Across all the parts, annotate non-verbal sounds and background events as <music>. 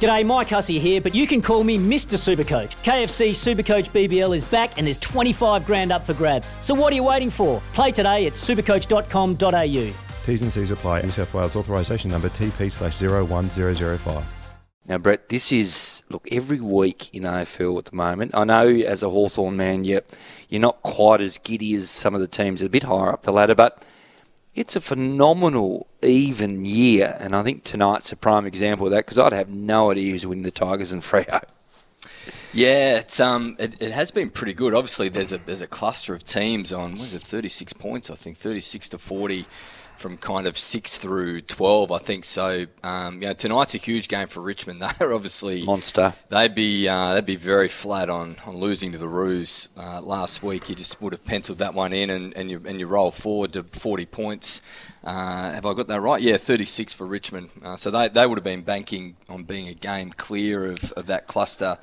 G'day, Mike Hussey here, but you can call me Mr. Supercoach. KFC Supercoach BBL is back and there's 25 grand up for grabs. So what are you waiting for? Play today at supercoach.com.au. T's and C's apply. New South Wales authorisation number TP slash 01005. Now, Brett, this is, look, every week in AFL at the moment. I know as a Hawthorn man, you're, you're not quite as giddy as some of the teams a bit higher up the ladder, but it's a phenomenal even year, and I think tonight's a prime example of that because I'd have no idea who's winning the Tigers and Freo. Yeah, it's um, it, it has been pretty good. Obviously, there's a there's a cluster of teams on what is it, 36 points, I think, 36 to 40 from kind of six through twelve, I think. So, um, you know, tonight's a huge game for Richmond. <laughs> They're obviously monster. They'd be uh, they'd be very flat on, on losing to the Roos uh, last week. You just would have penciled that one in, and, and you and you roll forward to forty points. Uh, have I got that right? Yeah, 36 for Richmond. Uh, so they, they would have been banking on being a game clear of, of that cluster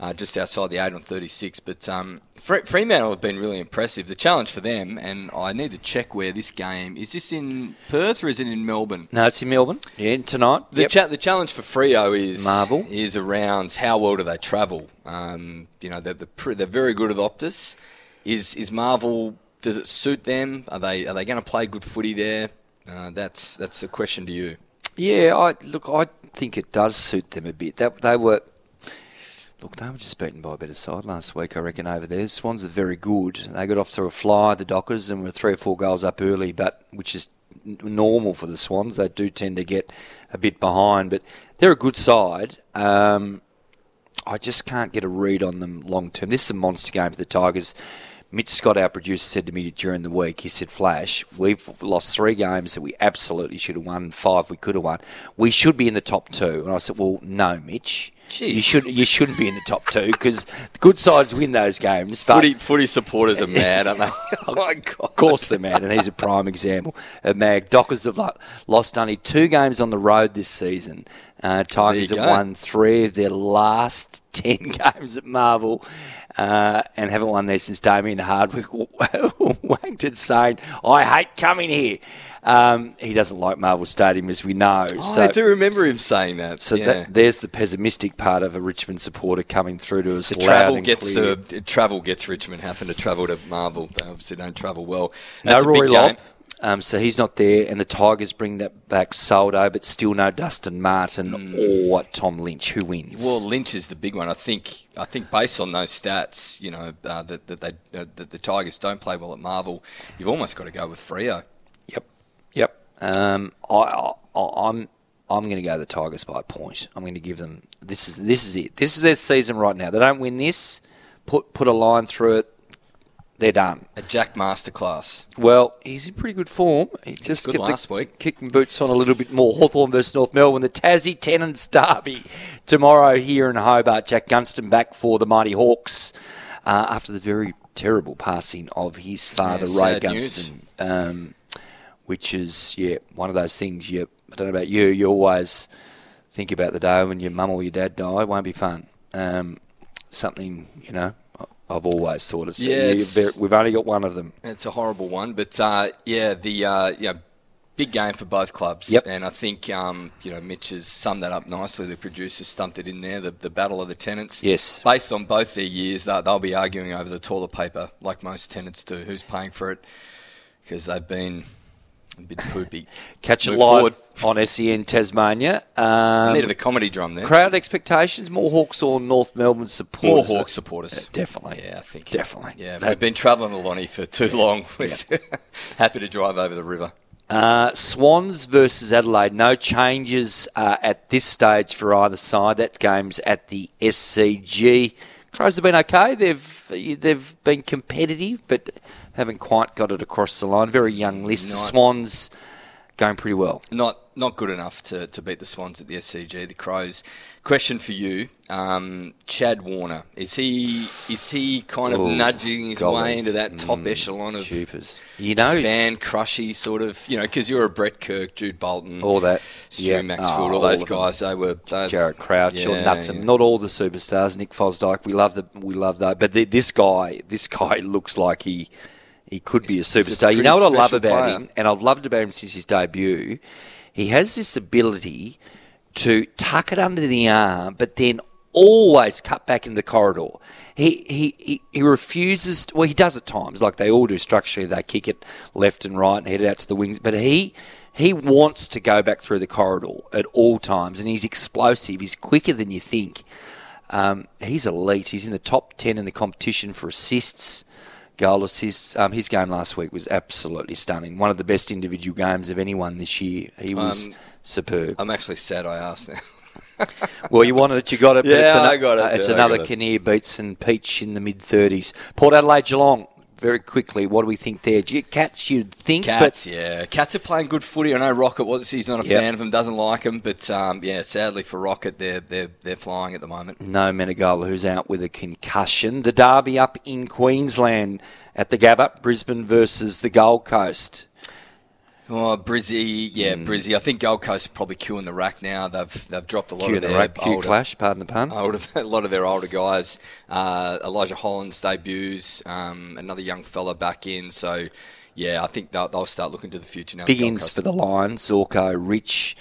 uh, just outside the 8 on 36. But um, Fremantle have been really impressive. The challenge for them, and I need to check where this game is. This in Perth or is it in Melbourne? No, it's in Melbourne. Yeah, tonight. The, yep. cha- the challenge for Freo is Marvel is around how well do they travel. Um, you know, they're, they're very good at Optus. Is is Marvel? Does it suit them? Are they are they going to play good footy there? Uh, that's that's a question to you. Yeah, I look. I think it does suit them a bit. That they were Look, they were just beaten by a better side last week, I reckon, over there. Swans are very good. They got off to a fly, the Dockers, and were three or four goals up early, but which is normal for the Swans. They do tend to get a bit behind, but they're a good side. Um, I just can't get a read on them long term. This is a monster game for the Tigers. Mitch Scott, our producer, said to me during the week, he said, Flash, we've lost three games that we absolutely should have won, five we could have won. We should be in the top two. And I said, well, no, Mitch. Jeez. You should you shouldn't be in the top two because good sides win those games. footy footy supporters are mad, aren't they? <laughs> oh <laughs> my god! Of course they're mad, and he's a prime example of mad. Dockers have lost only two games on the road this season. Uh, Tigers have go. won three of their last <laughs> ten games at Marvel, uh, and haven't won there since Damien Hardwick wanked it saying, "I hate coming here." Um, he doesn't like Marvel Stadium, as we know. Oh, so, I do remember him saying that. So yeah. that, there's the pessimistic part of a Richmond supporter coming through to us. The travel gets clear. the travel gets Richmond having to travel to Marvel. They obviously don't travel well. That's no Rory Lobb. Um, so he's not there, and the Tigers bring that back Soldo, but still no Dustin Martin mm. or Tom Lynch. Who wins? Well, Lynch is the big one. I think. I think based on those stats, you know uh, that that, they, uh, that the Tigers don't play well at Marvel. You've almost got to go with Freo. Um, I, I, I'm I'm going to go the Tigers by a point. I'm going to give them this is this is it. This is their season right now. They don't win this, put put a line through it. They're done. A Jack masterclass. Well, he's in pretty good form. He just good last the week. Kicking boots on a little bit more. Hawthorn versus North Melbourne. The Tassie Tenants Derby tomorrow here in Hobart. Jack Gunston back for the Mighty Hawks uh, after the very terrible passing of his father, yeah, Ray Gunston. Um, which is yeah one of those things. You I don't know about you. You always think about the day when your mum or your dad die. It won't be fun. Um, something you know. I've always thought it's yeah. It's, we've only got one of them. It's a horrible one, but uh, yeah, the uh, yeah big game for both clubs. Yep. And I think um, you know Mitch has summed that up nicely. The producers stumped it in there. The, the battle of the tenants. Yes. Based on both their years, they'll, they'll be arguing over the toilet paper like most tenants do. Who's paying for it? Because they've been a bit poopy. <laughs> Catch it live forward. on SEN Tasmania. Um, Needed a comedy drum there. Crowd expectations, more Hawks or North Melbourne supporters? More Hawks supporters. Uh, definitely. Yeah, I think. Definitely. Yeah, we've been travelling the Lonnie for too long. Yeah. <laughs> happy to drive over the river. Uh, Swans versus Adelaide. No changes uh, at this stage for either side. That game's at the SCG. Crows have been okay. They've they've been competitive, but haven't quite got it across the line. Very young list. Swans going pretty well. Not not good enough to, to beat the Swans at the SCG, the Crows. Question for you, um, Chad Warner. Is he is he kind of Ooh, nudging his golly. way into that top Mm, echelon of. You know, fan crushy sort of, you know, because you're a Brett Kirk, Jude Bolton, all that. Stu yeah. Maxfield, Oh, all those of them. guys. They were they, Jarrett Crouch or Yeah, Nutsum. yeah. Not all the superstars. Nick Fosdike. We love the we love that. But the, this guy, this guy <laughs> looks like he he could be a He's- he's a superstar. you know what I love about player. him, and I've loved about him since his debut. He has this ability to tuck it under the arm, but then always cut back in the corridor. He, he, he, he refuses, well, he does at times, like they all do structurally. They kick it left and right and head it out to the wings. But he, he wants to go back through the corridor at all times, and he's explosive. He's quicker than you think. Um, he's elite. He's in the top 10 in the competition for assists, goal assists. Um, his game last week was absolutely stunning. One of the best individual games of anyone this year. He was Um, superb. I'm actually sad I asked now. <laughs> Well, you wanted it, you got it. But Yeah, it's ano- I got it, uh, it's yeah, another. Kinnear beats and Peach in the mid 30s. Port Adelaide Geelong, very quickly. What do we think there? Cats, you'd think, Cats, yeah. Cats are playing good footy. I know Rocket was he's not a Yep. fan of them, doesn't like them, but um, yeah, sadly for Rocket, they're they're they're flying at the moment. no Menegola, who's out with a concussion. The derby up in Queensland at the Gabba, Brisbane versus the Gold Coast. Oh, Brizzy, yeah, Hmm. Brizzy. I think Gold Coast are probably queuing the rack now. They've they've dropped a lot Q of the their Q older, clash, pardon the pun. older, <laughs> a lot of their older guys. Uh, Elijah Hollands debuts, um, another young fella back in. So, yeah, I think they'll, they'll start looking to the future now. Big ins for the Lions. Zorko, Rich,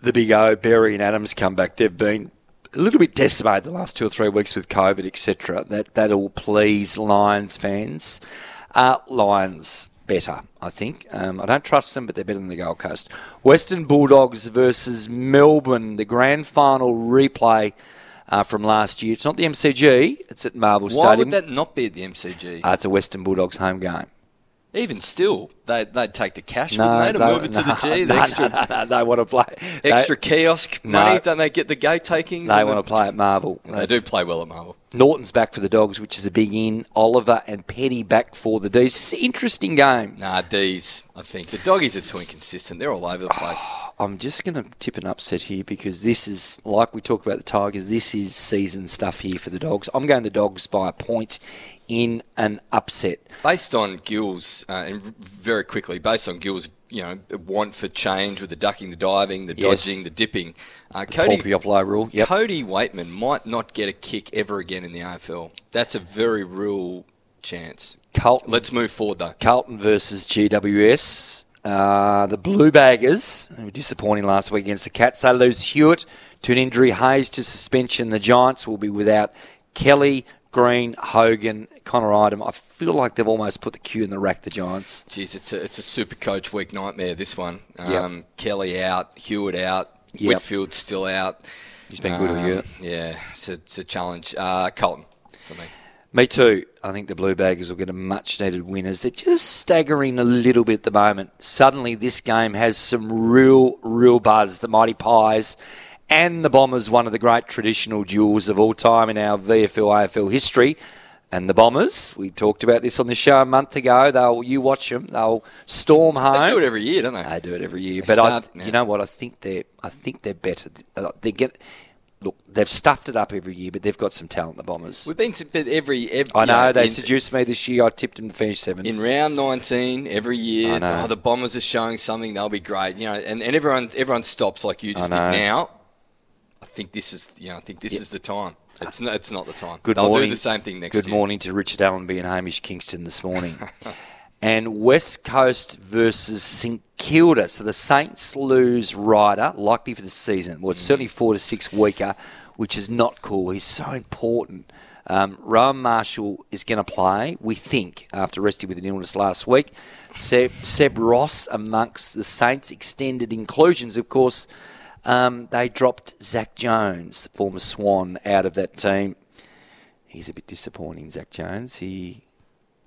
the Big O, Berry and Adams come back. They've been a little bit decimated the last two or three weeks with COVID, etc. That that'll please Lions fans. Uh, Lions better, I think. Um, I don't trust them, but they're better than the Gold Coast. Western Bulldogs versus Melbourne, the grand final replay. Uh, from last year. It's not the MCG, it's at Marvel Why Stadium. Why would that not be at the MCG? Uh, it's a Western Bulldogs home game. Even still, they, they'd take the cash, No, wouldn't they, to they- move it to the G? <laughs> The no, extra, no, no, they want to play. they- extra kiosk No. money? Don't they get the gate takings? They want to play at Marvel. They do play well at Marvel. Naughton's back for the Dogs, which is a big in. Oliver and Petty back for the D's. It's an interesting game. Nah, D's, I think. The doggies are too inconsistent. They're all over the place. <sighs> I'm just going to tip an upset here because this is, like we talked about the Tigers, this is season stuff here for the Dogs. I'm going the Dogs by a point in an upset. Based on Gill's, uh, and very quickly, based on Gill's, you know, want for change with the ducking, the diving, the Yes. dodging, the dipping, uh, Paul Cody, Puopolo rule. Yep. Cody Weightman might not get a kick ever again in the AFL. That's a very real chance. Carlton, Let's move forward, though. Carlton versus GWS. Uh, the Blue Baggers, who were disappointing last week against the Cats, they lose Hewett to an injury, Hayes to suspension. The Giants will be without Kelly, Green, Hogan, Connor Idun. I feel like they've almost put the Q in the rack, the Giants. Jeez, it's a, it's a super coach week nightmare, this one. Yep. Um, Kelly out, Hewett out, Yep. Whitfield still out. He's been good all year. Yeah, it's a, it's a challenge. Uh, Carlton, for me. Me too. I think the Blue Baggers will get a much needed winners. They're just staggering a little bit at the moment. Suddenly, this game has some real, real buzz. The Mighty Pies and the Bombers, one of the great traditional duels of all time in our VFL AFL history. And the Bombers, we talked about this on the show a month ago. They'll you watch them. They'll storm home. They do it every year, don't they? They do it every year. They but I, you know what? I think they're. I think they're better. They get. Look, they've stuffed it up every year, but they've got some talent. The Bombers. We've been to but every, every I know they in, seduced me this year. I tipped them to finish seventh. in round 19 every year. Oh, the Bombers are showing something. They'll be great. You know, and, and everyone everyone stops like you just did now. I think this is you know I think this is the time. It's not, it's not the time. Good They'll morning. do the same thing next Good year. morning to Richard Allenby and Hamish Kingston this morning. <laughs> and West Coast versus St Kilda. So the Saints lose Ryder, likely for the season. Well, it's certainly four to six weaker, which is not cool. He's so important. Um, Rowan Marshall is going to play, we think, after resting with an illness last week. Seb, Seb Ross amongst the Saints' extended inclusions, of course. Um, they dropped Zach Jones, former Swan, out of that team. He's a bit disappointing, Zach Jones. He,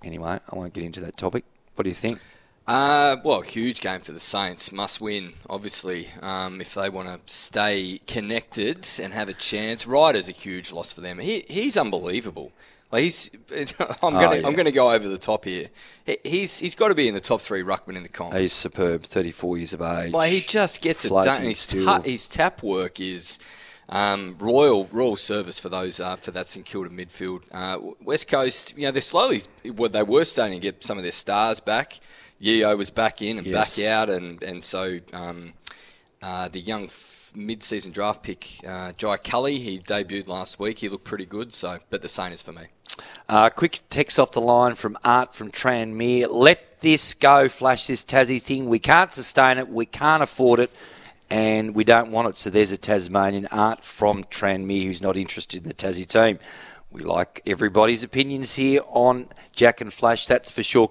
anyway, I won't get into that topic. What do you think? Uh, well, huge game for the Saints. Must win, obviously, um, if they want to stay connected and have a chance. Ryder's a huge loss for them. He, he's unbelievable. Well, he's. <laughs> I'm Oh, going to. yeah. I'm to go over the top here. He- He's. He's got to be in the top three ruckman in the comp. He's superb, 34 years of age. Well, he just gets it done. His, ta- his tap work is um, royal, royal service for those uh, for that St Kilda midfield. Uh, West Coast, you know, they're slowly. Well, they were starting to get some of their stars back. Yeo was back in and Yes. back out, and and so um, uh, the young. F- Mid-season draft pick, uh, Jai Culley. He debuted last week. He looked pretty good. So, but the same is for me. Uh, quick text off the line from Art from Tranmere. Let this go, flash this Tassie thing. We can't sustain it. We can't afford it. And we don't want it. So there's a Tasmanian Art from Tranmere who's not interested in the Tassie team. We like everybody's opinions here on Jack and Flash, that's for sure.